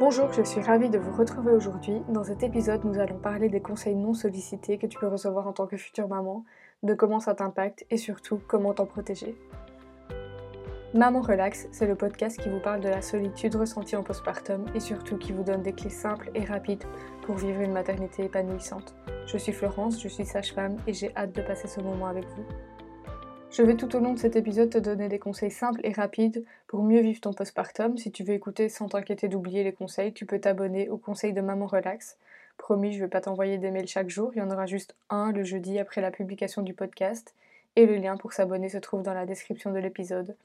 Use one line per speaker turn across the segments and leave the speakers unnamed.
Bonjour, je suis ravie de vous retrouver aujourd'hui. Dans cet épisode, nous allons parler des conseils non sollicités que tu peux recevoir en tant que future maman, de comment ça t'impacte et surtout comment t'en protéger. Maman Relax, c'est le podcast qui vous parle de la solitude ressentie en postpartum et surtout qui vous donne des clés simples et rapides pour vivre une maternité épanouissante. Je suis Florence, je suis sage-femme et j'ai hâte de passer ce moment avec vous. Je vais tout au long de cet épisode te donner des conseils simples et rapides pour mieux vivre ton postpartum. Si tu veux écouter sans t'inquiéter d'oublier les conseils, tu peux t'abonner au conseil de Maman Relax. Promis, je ne vais pas t'envoyer des mails chaque jour, il y en aura juste un le jeudi après la publication du podcast et le lien pour s'abonner se trouve dans la description de l'épisode.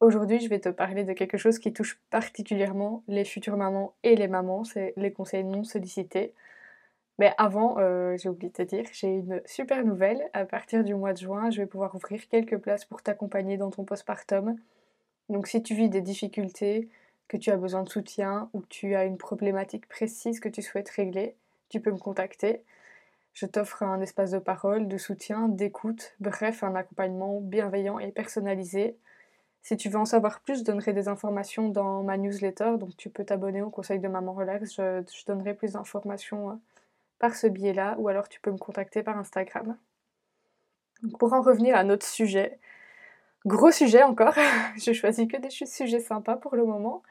Aujourd'hui, je vais te parler de quelque chose qui touche particulièrement les futures mamans et les mamans, c'est les conseils non sollicités. Mais avant, euh, j'ai oublié de te dire, j'ai une super nouvelle. À partir du mois de juin, je vais pouvoir ouvrir quelques places pour t'accompagner dans ton postpartum. Donc si tu vis des difficultés, que tu as besoin de soutien ou que tu as une problématique précise que tu souhaites régler, tu peux me contacter. Je t'offre un espace de parole, de soutien, d'écoute, bref, un accompagnement bienveillant et personnalisé. Si tu veux en savoir plus, je donnerai des informations dans ma newsletter, donc tu peux t'abonner au conseil de Maman Relax, je, donnerai plus d'informations euh, par ce biais-là, ou alors tu peux me contacter par Instagram. pour en revenir à notre sujet, gros sujet encore, je choisis que des sujets sympas pour le moment.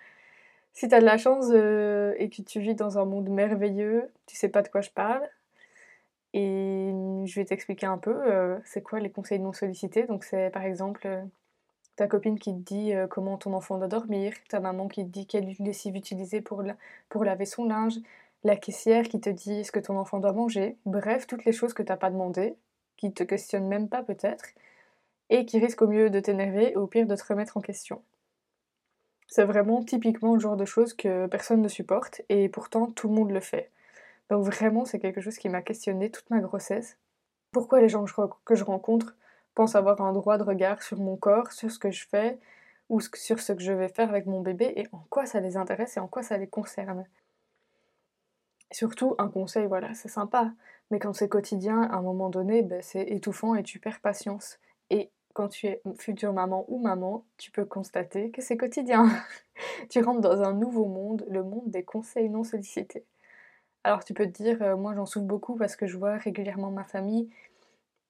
Si tu as de la chance euh, et que tu vis dans un monde merveilleux, tu sais pas de quoi je parle. Et je vais t'expliquer un peu euh, c'est quoi les conseils non sollicités. Donc c'est par exemple euh, ta copine qui te dit comment ton enfant doit dormir, ta maman qui te dit quelle lessive utiliser pour, pour laver son linge, la caissière qui te dit ce que ton enfant doit manger, bref, toutes les choses que t'as pas demandé, qui te questionnent même pas peut-être, et qui risquent au mieux de t'énerver ou au pire de te remettre en question. C'est vraiment typiquement le genre de choses que personne ne supporte et pourtant tout le monde le fait. Donc vraiment c'est quelque chose qui m'a questionné toute ma grossesse. Pourquoi les gens que je rencontre pensent avoir un droit de regard sur mon corps, sur ce que je fais ou sur ce que je vais faire avec mon bébé et en quoi ça les intéresse et en quoi ça les concerne? Surtout, un conseil, voilà, c'est sympa. Mais quand c'est quotidien, à un moment donné, ben, c'est étouffant et tu perds patience. Et quand tu es future maman ou maman, tu peux constater que c'est quotidien. tu rentres dans un nouveau monde, le monde des conseils non sollicités. Alors tu peux te dire, euh, moi j'en souffre beaucoup parce que je vois régulièrement ma famille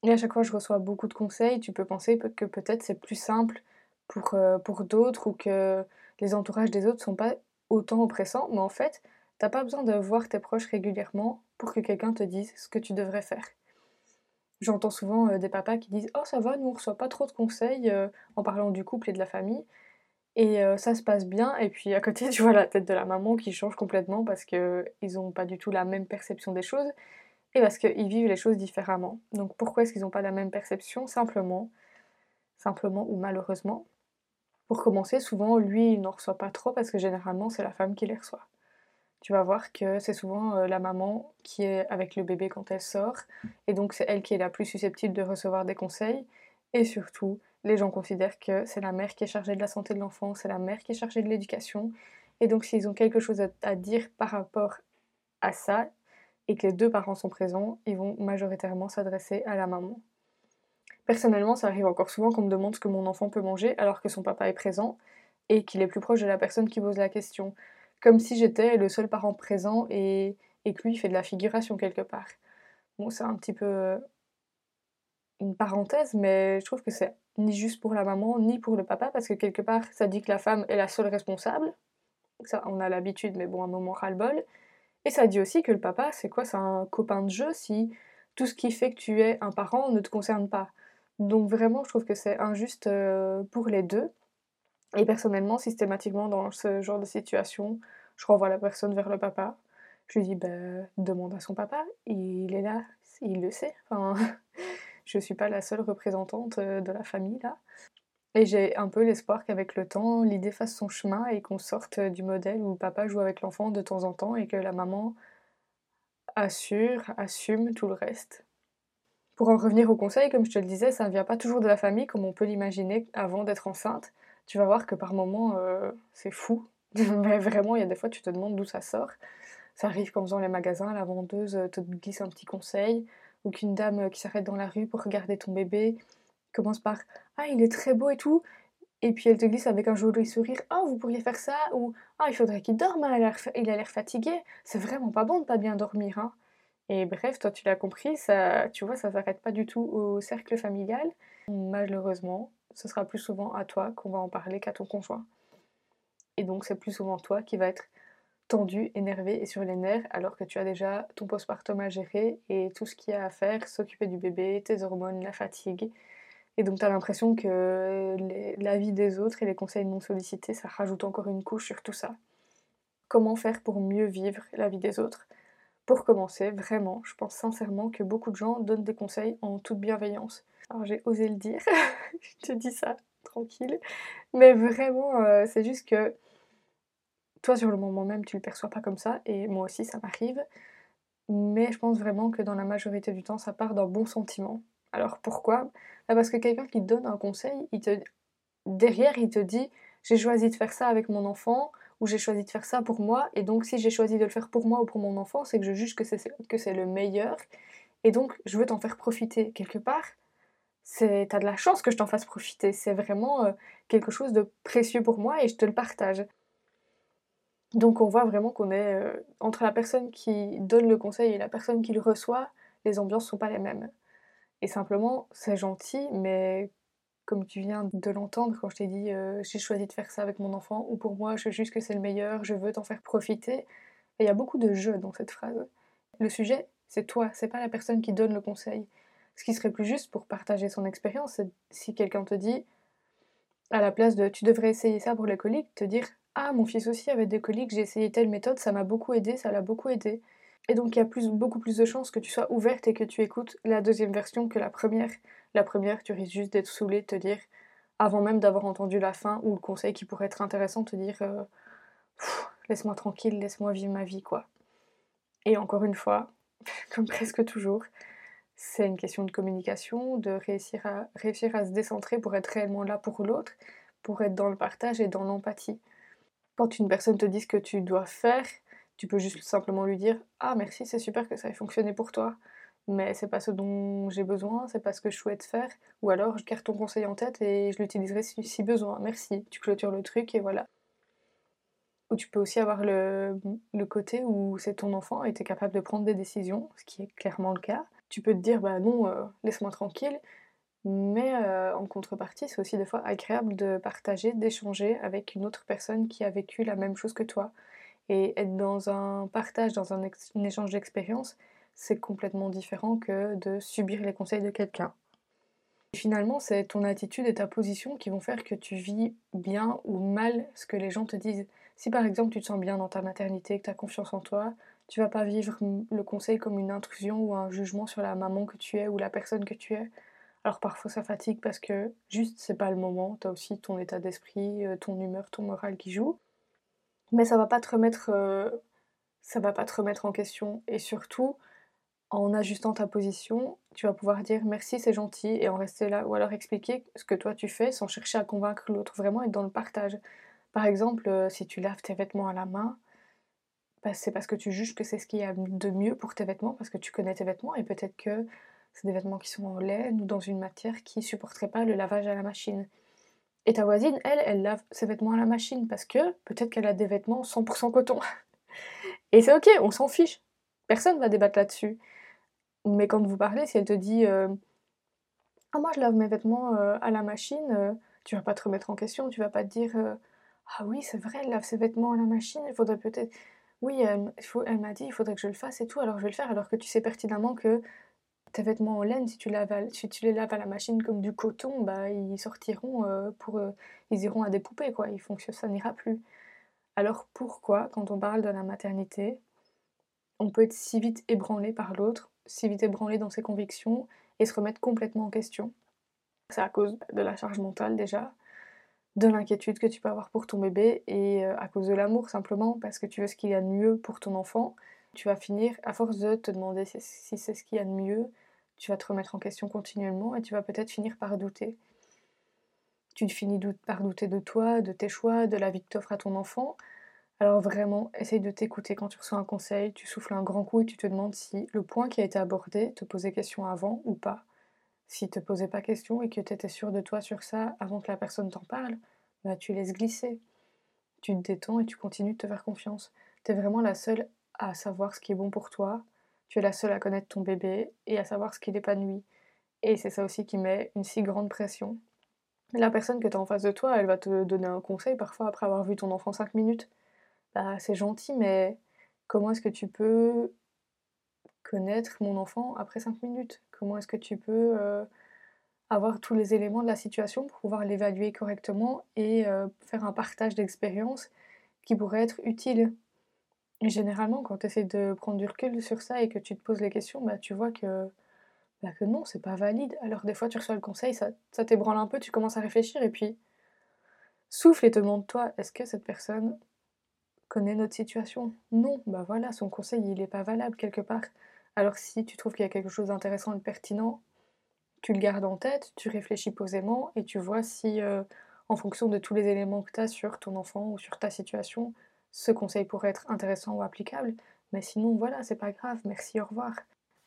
et à chaque fois je reçois beaucoup de conseils. Tu peux penser que peut-être c'est plus simple pour, euh, pour d'autres ou que les entourages des autres sont pas autant oppressants, mais en fait, T'as pas besoin de voir tes proches régulièrement pour que quelqu'un te dise ce que tu devrais faire. J'entends souvent euh, des papas qui disent Oh, ça va, nous on reçoit pas trop de conseils euh, en parlant du couple et de la famille. Et euh, ça se passe bien. Et puis à côté, tu vois la tête de la maman qui change complètement parce qu'ils n'ont pas du tout la même perception des choses et parce qu'ils vivent les choses différemment. Donc pourquoi est-ce qu'ils n'ont pas la même perception? Simplement, simplement ou malheureusement. Pour commencer, souvent, lui, il n'en reçoit pas trop parce que généralement, c'est la femme qui les reçoit tu vas voir que c'est souvent euh, la maman qui est avec le bébé quand elle sort, et donc c'est elle qui est la plus susceptible de recevoir des conseils, et surtout, les gens considèrent que c'est la mère qui est chargée de la santé de l'enfant, c'est la mère qui est chargée de l'éducation, et donc s'ils ont quelque chose à, dire par rapport à ça, et que les deux parents sont présents, ils vont majoritairement s'adresser à la maman. Personnellement, ça arrive encore souvent qu'on me demande ce que mon enfant peut manger alors que son papa est présent et qu'il est plus proche de la personne qui pose la question comme si j'étais le seul parent présent et, que lui fait de la figuration quelque part. Bon, c'est un petit peu euh, une parenthèse, mais je trouve que c'est ni juste pour la maman, ni pour le papa, parce que quelque part, ça dit que la femme est la seule responsable. Ça, on a l'habitude, mais bon, un moment ras-le-bol. Et ça dit aussi que le papa, c'est quoi? C'est un copain de jeu si tout ce qui fait que tu es un parent ne te concerne pas. Donc vraiment, je trouve que c'est injuste euh, pour les deux. Et personnellement, systématiquement, dans ce genre de situation, je renvoie la personne vers le papa. Je lui dis, bah, demande à son papa, il est là, il le sait. Enfin, je ne suis pas la seule représentante euh, de la famille là. Et j'ai un peu l'espoir qu'avec le temps, l'idée fasse son chemin et qu'on sorte du modèle où papa joue avec l'enfant de temps en temps et que la maman assure, assume tout le reste. Pour en revenir au conseil, comme je te le disais, ça ne vient pas toujours de la famille comme on peut l'imaginer avant d'être enceinte tu vas voir que par moments, euh, c'est fou. Mais vraiment, il y a des fois, tu te demandes d'où ça sort. Ça arrive quand dans les magasins, la vendeuse euh, te glisse un petit conseil, ou qu'une dame euh, qui s'arrête dans la rue pour regarder ton bébé commence par Ah, il est très beau et tout, Et puis elle te glisse avec un joli sourire Ah, vous pourriez faire ça Ou Ah, il faudrait qu'il dorme, hein, il a l'air fatigué. C'est vraiment pas bon de pas bien dormir. Hein. Et bref, toi tu l'as compris, ça, tu vois, ça s'arrête pas du tout au cercle familial. Malheureusement, ce sera plus souvent à toi qu'on va en parler qu'à ton conjoint. Et donc c'est plus souvent toi qui va être tendu, énervé et sur les nerfs alors que tu as déjà ton postpartum à gérer et tout ce qu'il y a à faire, s'occuper du bébé, tes hormones, la fatigue. Et donc tu as l'impression que la vie des autres et les conseils non sollicités, ça rajoute encore une couche sur tout ça. Comment faire pour mieux vivre la vie des autres? Pour commencer, vraiment, je pense sincèrement que beaucoup de gens donnent des conseils en toute bienveillance. Alors j'ai osé le dire, je te dis ça tranquille, mais vraiment, euh, c'est juste que toi, sur le moment même, tu le perçois pas comme ça, et moi aussi, ça m'arrive. Mais je pense vraiment que dans la majorité du temps, ça part d'un bon sentiment. Alors pourquoi? Bah, Parce que quelqu'un qui te donne un conseil, il te... derrière, il te dit j'ai choisi de faire ça avec mon enfant, ou j'ai choisi de faire ça pour moi, et donc si j'ai choisi de le faire pour moi ou pour mon enfant, c'est que je juge que c'est, le meilleur, et donc je veux t'en faire profiter quelque part. T'as de la chance que je t'en fasse profiter, c'est vraiment euh, quelque chose de précieux pour moi et je te le partage. Donc on voit vraiment qu'on est euh, entre la personne qui donne le conseil et la personne qui le reçoit, les ambiances sont pas les mêmes. Et simplement, c'est gentil, mais comme tu viens de l'entendre quand je t'ai dit euh, j'ai choisi de faire ça avec mon enfant, ou pour moi je juge que c'est le meilleur, je veux t'en faire profiter, il y a beaucoup de jeux dans cette phrase. Le sujet, c'est toi, c'est pas la personne qui donne le conseil. Ce qui serait plus juste pour partager son expérience, c'est si quelqu'un te dit, à la place de tu devrais essayer ça pour les coliques, te dire ah, mon fils aussi avait des coliques, j'ai essayé telle méthode, ça m'a beaucoup aidé, ça l'a beaucoup aidé. Et donc il y a beaucoup plus de chances que tu sois ouverte et que tu écoutes la deuxième version que la première. La première, tu risques juste d'être saoulée, de te dire, avant même d'avoir entendu la fin ou le conseil qui pourrait être intéressant, te dire euh, laisse-moi tranquille, laisse-moi vivre ma vie, quoi. Et encore une fois, comme presque toujours, c'est une question de communication, de réussir à, réussir à se décentrer pour être réellement là pour l'autre, pour être dans le partage et dans l'empathie. Quand une personne te dit ce que tu dois faire, tu peux juste simplement lui dire Ah merci, c'est super que ça ait fonctionné pour toi, mais c'est pas ce dont j'ai besoin, c'est pas ce que je souhaite faire, ou alors je garde ton conseil en tête et je l'utiliserai si, besoin, merci. Tu clôtures le truc et voilà. Ou tu peux aussi avoir le, côté où c'est ton enfant et tu es capable de prendre des décisions, ce qui est clairement le cas. Tu peux te dire Bah non, euh, laisse-moi tranquille, mais euh, en contrepartie, c'est aussi des fois agréable de partager, d'échanger avec une autre personne qui a vécu la même chose que toi. Et être dans un partage, dans un, échange d'expérience, c'est complètement différent que de subir les conseils de quelqu'un. Finalement, c'est ton attitude et ta position qui vont faire que tu vis bien ou mal ce que les gens te disent. Si par exemple tu te sens bien dans ta maternité, que tu as confiance en toi, tu vas pas vivre le conseil comme une intrusion ou un jugement sur la maman que tu es ou la personne que tu es. Alors parfois ça fatigue parce que juste c'est pas le moment, t'as aussi ton état d'esprit, euh, ton humeur, ton moral qui joue. Mais ça va pas te remettre euh, ça va pas te remettre en question et surtout en ajustant ta position, tu vas pouvoir dire merci, c'est gentil et en rester là ou alors expliquer ce que toi tu fais sans chercher à convaincre l'autre, vraiment être dans le partage. Par exemple, euh, si tu laves tes vêtements à la main, bah, c'est parce que tu juges que c'est ce qu'il y a de mieux pour tes vêtements, parce que tu connais tes vêtements et peut-être que c'est des vêtements qui sont en laine ou dans une matière qui supporterait pas le lavage à la machine. Et ta voisine, elle, elle lave ses vêtements à la machine parce que peut-être qu'elle a des vêtements 100% coton. Et c'est ok, on s'en fiche. Personne va débattre là-dessus. Mais quand vous parlez, si elle te dit euh, Ah, moi je lave mes vêtements euh, à la machine, euh, tu vas pas te remettre en question, tu vas pas te dire Ah oui, c'est vrai, elle lave ses vêtements à la machine, il faudrait peut-être. Oui, elle, m'a dit il faudrait que je le fasse et tout, alors je vais le faire, alors que tu sais pertinemment que tes vêtements en laine, si tu, les laves à la machine comme du coton, bah, ils sortiront pour. Ils iront à des poupées, quoi. Ils font ça n'ira plus. Alors pourquoi, quand on parle de la maternité, on peut être si vite ébranlé par l'autre, si vite ébranlé dans ses convictions et se remettre complètement en question C'est à cause de la charge mentale déjà, de l'inquiétude que tu peux avoir pour ton bébé et euh, à cause de l'amour simplement parce que tu veux ce qu'il y a de mieux pour ton enfant tu vas finir, à force de te demander si c'est ce qu'il y a de mieux, tu vas te remettre en question continuellement et tu vas peut-être finir par douter. Tu finis par douter de toi, de tes choix, de la vie que t'offres à ton enfant. Alors vraiment, essaye de t'écouter quand tu reçois un conseil, tu souffles un grand coup et tu te demandes si le point qui a été abordé te posait question avant ou pas. Si te posais pas question et que tu étais sûr de toi sur ça avant que la personne t'en parle, bah tu laisses glisser. Tu te détends et tu continues de te faire confiance. Tu es vraiment la seule à savoir ce qui est bon pour toi. Tu es la seule à connaître ton bébé et à savoir ce qui l'épanouit. Et c'est ça aussi qui met une si grande pression. La personne que tu as en face de toi, elle va te donner un conseil parfois après avoir vu ton enfant 5 minutes. Bah, c'est gentil, mais comment est-ce que tu peux connaître mon enfant après 5 minutes? Comment est-ce que tu peux euh, avoir tous les éléments de la situation pour pouvoir l'évaluer correctement et euh, faire un partage d'expérience qui pourrait être utile? Généralement, quand tu essaies de prendre du recul sur ça et que tu te poses les questions, bah, tu vois que, bah, que non, c'est pas valide. Alors des fois, tu reçois le conseil, ça, ça t'ébranle un peu, tu commences à réfléchir et puis souffle et demande-toi, est-ce que cette personne connaît notre situation Non, bah voilà, son conseil, il n'est pas valable quelque part. Alors si tu trouves qu'il y a quelque chose d'intéressant et de pertinent, tu le gardes en tête, tu réfléchis posément et tu vois si, euh, en fonction de tous les éléments que tu as sur ton enfant ou sur ta situation, ce conseil pourrait être intéressant ou applicable. Mais sinon, voilà, c'est pas grave, merci, au revoir.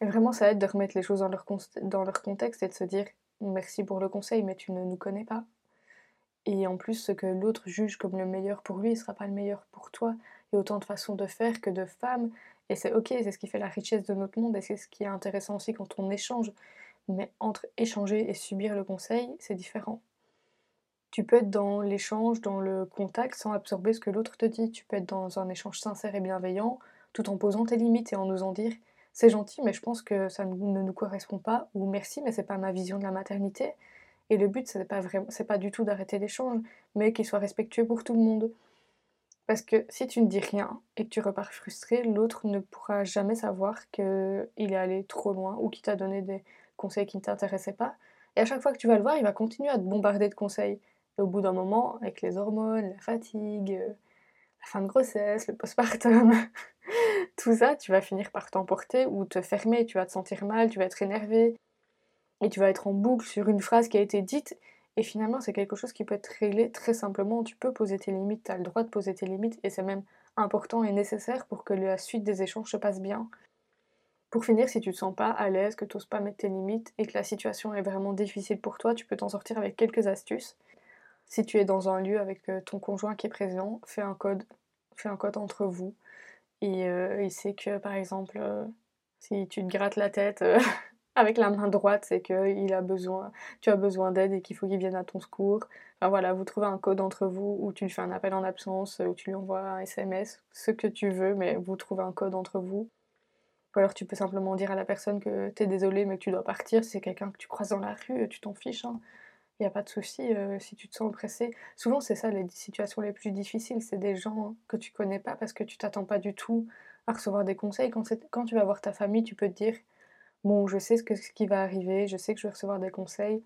Et vraiment, ça aide de remettre les choses dans leur, dans leur contexte et de se dire merci pour le conseil, mais tu ne nous connais pas. Et en plus, ce que l'autre juge comme le meilleur pour lui ne sera pas le meilleur pour toi. Il y a autant de façons de faire que de femmes. Et c'est ok, c'est ce qui fait la richesse de notre monde et c'est ce qui est intéressant aussi quand on échange. Mais entre échanger et subir le conseil, c'est différent. Tu peux être dans l'échange, dans le contact sans absorber ce que l'autre te dit. Tu peux être dans un échange sincère et bienveillant tout en posant tes limites et en osant dire c'est gentil mais je pense que ça ne nous correspond pas ou merci mais c'est pas ma vision de la maternité. Et le but c'est pas vraiment pas du tout d'arrêter l'échange mais qu'il soit respectueux pour tout le monde. Parce que si tu ne dis rien et que tu repars frustré, l'autre ne pourra jamais savoir qu'il est allé trop loin ou qu'il t'a donné des conseils qui ne t'intéressaient pas. Et à chaque fois que tu vas le voir, il va continuer à te bombarder de conseils. Et au bout d'un moment, avec les hormones, la fatigue, euh, la fin de grossesse, le postpartum, tout ça, tu vas finir par t'emporter ou te fermer, tu vas te sentir mal, tu vas être énervé, et tu vas être en boucle sur une phrase qui a été dite, et finalement c'est quelque chose qui peut être réglé très simplement, tu peux poser tes limites, tu as le droit de poser tes limites, et c'est même important et nécessaire pour que la suite des échanges se passe bien. Pour finir, si tu te sens pas à l'aise, que tu n'oses pas mettre tes limites et que la situation est vraiment difficile pour toi, tu peux t'en sortir avec quelques astuces. Si tu es dans un lieu avec euh, ton conjoint qui est présent, fais un code, fais un code entre vous. Et euh, il sait que, par exemple, euh, si tu te grattes la tête avec la main droite, c'est que il a besoin, tu as besoin d'aide et qu'il faut qu'il vienne à ton secours. Enfin voilà, vous trouvez un code entre vous ou tu lui fais un appel en absence ou tu lui envoies un SMS, ce que tu veux, mais vous trouvez un code entre vous. Ou alors tu peux simplement dire à la personne que tu es désolé mais que tu dois partir. C'est quelqu'un que tu croises dans la rue, tu t'en fiches. Hein il n'y a pas de souci euh, si tu te sens oppressé. Souvent, c'est ça les situations les plus difficiles, c'est des gens que tu connais pas parce que tu t'attends pas du tout à recevoir des conseils. Quand, quand tu vas voir ta famille, tu peux te dire Bon, je sais ce, que, qui va arriver, je sais que je vais recevoir des conseils,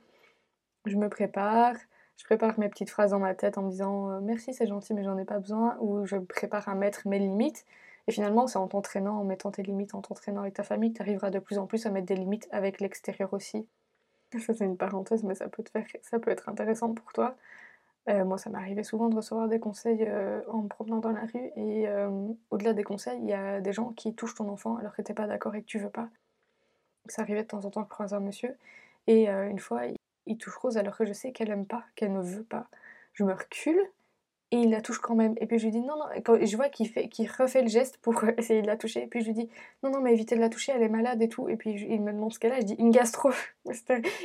je me prépare, je prépare mes petites phrases dans ma tête en me disant euh, Merci, c'est gentil, mais j'en ai pas besoin, ou je prépare à mettre mes limites. Et finalement, c'est en t'entraînant, en mettant tes limites, en t'entraînant avec ta famille, que tu arriveras de plus en plus à mettre des limites avec l'extérieur aussi. Ça, c'est une parenthèse, mais ça peut, faire, ça peut être intéressant pour toi. Euh, moi, ça m'arrivait souvent de recevoir des conseils euh, en me promenant dans la rue. Et au-delà des conseils, il y a des gens qui touchent ton enfant alors que t'es pas d'accord et que tu veux pas. Ça arrivait de temps en temps de croiser un monsieur. Et une fois, il touche Rose alors que je sais qu'elle aime pas, qu'elle ne veut pas. Je me recule et il la touche quand même. Et puis je lui dis non, non, quand je vois qu'il refait le geste pour essayer de la toucher. Et puis je lui dis non, non, mais évitez de la toucher, elle est malade et tout. Et puis il me demande ce qu'elle a, je dis une gastro,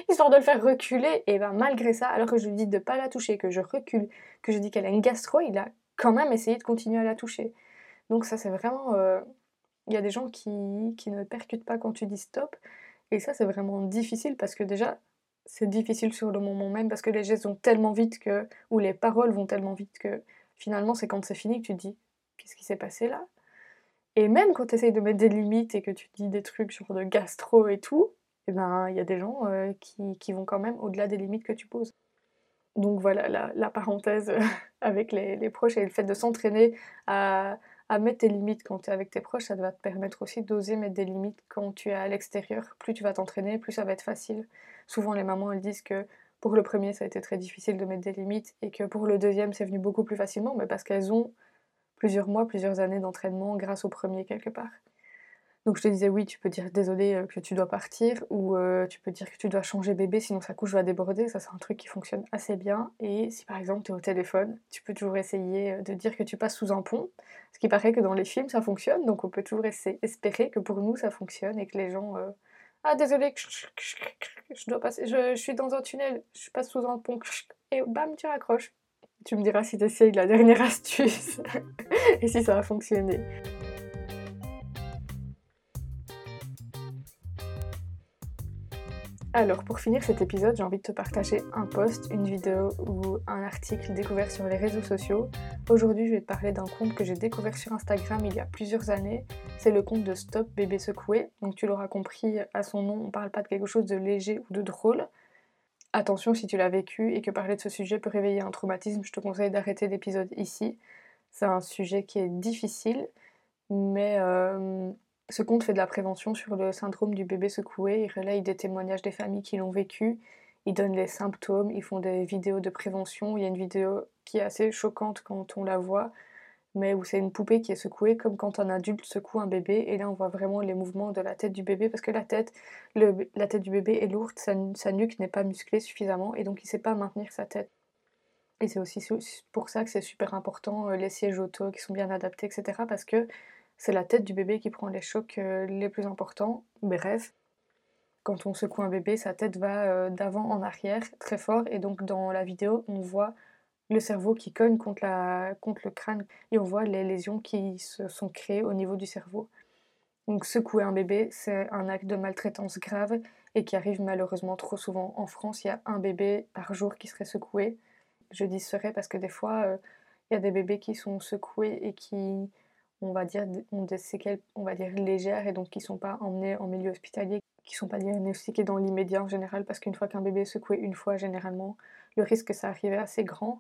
histoire de le faire reculer. Et ben malgré ça, alors que je lui dis de pas la toucher, que je recule, que je dis qu'elle a une gastro, il a quand même essayé de continuer à la toucher. Donc ça c'est vraiment, euh, il y a des gens qui, qui ne percutent pas quand tu dis stop. Et ça c'est vraiment difficile parce que déjà c'est difficile sur le moment même parce que les gestes vont tellement vite que, ou les paroles vont tellement vite que finalement c'est quand c'est fini que tu te dis qu'est-ce qui s'est passé là? Et même quand tu essayes de mettre des limites et que tu dis des trucs genre de gastro et tout, et eh ben il y a des gens euh, qui, vont quand même au-delà des limites que tu poses. Donc voilà la, parenthèse avec les, proches et le fait de s'entraîner à, à mettre tes limites quand tu es avec tes proches, ça va te permettre aussi d'oser mettre des limites quand tu es à l'extérieur. Plus tu vas t'entraîner, plus ça va être facile. Souvent, les mamans, elles disent que pour le premier, ça a été très difficile de mettre des limites et que pour le deuxième, c'est venu beaucoup plus facilement, mais parce qu'elles ont plusieurs mois, plusieurs années d'entraînement grâce au premier quelque part. Donc je te disais oui, tu peux dire désolé euh, que tu dois partir ou euh, tu peux dire que tu dois changer bébé sinon sa couche va déborder. Ça c'est un truc qui fonctionne assez bien. Et si par exemple tu es au téléphone, tu peux toujours essayer euh, de dire que tu passes sous un pont. Ce qui paraît que dans les films ça fonctionne. Donc on peut toujours espérer que pour nous ça fonctionne et que les gens... ah désolé, je dois passer, je, je, suis dans un tunnel, je passe sous un pont et bam tu raccroches. Tu me diras si tu essayes la dernière astuce et si ça a fonctionné. Alors pour finir cet épisode, j'ai envie de te partager un post, une vidéo ou un article découvert sur les réseaux sociaux. Aujourd'hui, je vais te parler d'un compte que j'ai découvert sur Instagram il y a plusieurs années. C'est le compte de Stop Bébé Secoué. Donc tu l'auras compris à son nom, on parle pas de quelque chose de léger ou de drôle. Attention si tu l'as vécu et que parler de ce sujet peut réveiller un traumatisme, je te conseille d'arrêter l'épisode ici. C'est un sujet qui est difficile, mais euh, ce compte fait de la prévention sur le syndrome du bébé secoué, il relaye des témoignages des familles qui l'ont vécu, il donne les symptômes, ils font des vidéos de prévention. Il y a une vidéo qui est assez choquante quand on la voit, mais où c'est une poupée qui est secouée comme quand un adulte secoue un bébé. Et là, on voit vraiment les mouvements de la tête du bébé parce que la tête, du bébé est lourde, sa, sa nuque n'est pas musclée suffisamment et donc il ne sait pas maintenir sa tête. Et c'est aussi pour ça que c'est super important euh, les sièges auto qui sont bien adaptés, etc. Parce que c'est la tête du bébé qui prend les chocs euh, les plus importants. Bref, quand on secoue un bébé, sa tête va euh, d'avant en arrière très fort et donc dans la vidéo, on voit le cerveau qui cogne contre, le crâne et on voit les lésions qui se sont créées au niveau du cerveau. Donc secouer un bébé, c'est un acte de maltraitance grave et qui arrive malheureusement trop souvent. En France, il y a un bébé par jour qui serait secoué. Je dis serait parce que des fois, euh, il y a des bébés qui sont secoués et qui on va dire, ont des séquelles, on va dire, légères et donc qui ne sont pas emmenés en milieu hospitalier, qui ne sont pas diagnostiqués dans l'immédiat en général, parce qu'une fois qu'un bébé est secoué une fois, généralement, le risque que ça arrive est assez grand.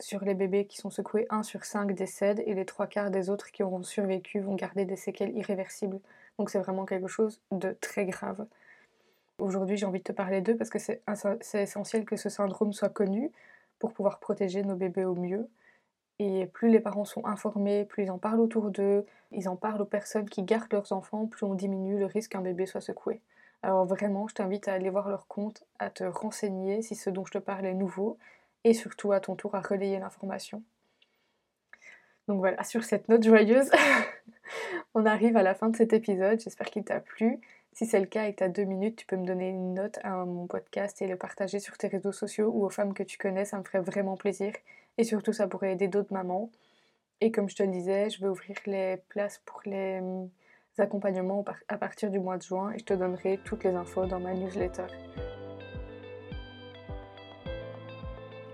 Sur les bébés qui sont secoués, 1 sur 5 décèdent et les trois quarts des autres qui auront survécu vont garder des séquelles irréversibles. Donc c'est vraiment quelque chose de très grave. Aujourd'hui, j'ai envie de te parler d'eux parce que c'est essentiel que ce syndrome soit connu pour pouvoir protéger nos bébés au mieux. Et plus les parents sont informés, plus ils en parlent autour d'eux, ils en parlent aux personnes qui gardent leurs enfants, plus on diminue le risque qu'un bébé soit secoué. Alors vraiment, je t'invite à aller voir leur compte, à te renseigner si ce dont je te parle est nouveau, et surtout à ton tour à relayer l'information. Donc voilà, sur cette note joyeuse, on arrive à la fin de cet épisode. J'espère qu'il t'a plu. Si c'est le cas et que deux minutes, tu peux me donner une note à mon podcast et le partager sur tes réseaux sociaux ou aux femmes que tu connais, ça me ferait vraiment plaisir. Et surtout, ça pourrait aider d'autres mamans. Et comme je te le disais, je vais ouvrir les places pour les hum, accompagnements à partir du mois de juin et je te donnerai toutes les infos dans ma newsletter.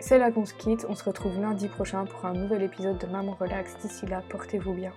C'est là qu'on se quitte, on se retrouve lundi prochain pour un nouvel épisode de Maman Relax. D'ici là, portez-vous bien.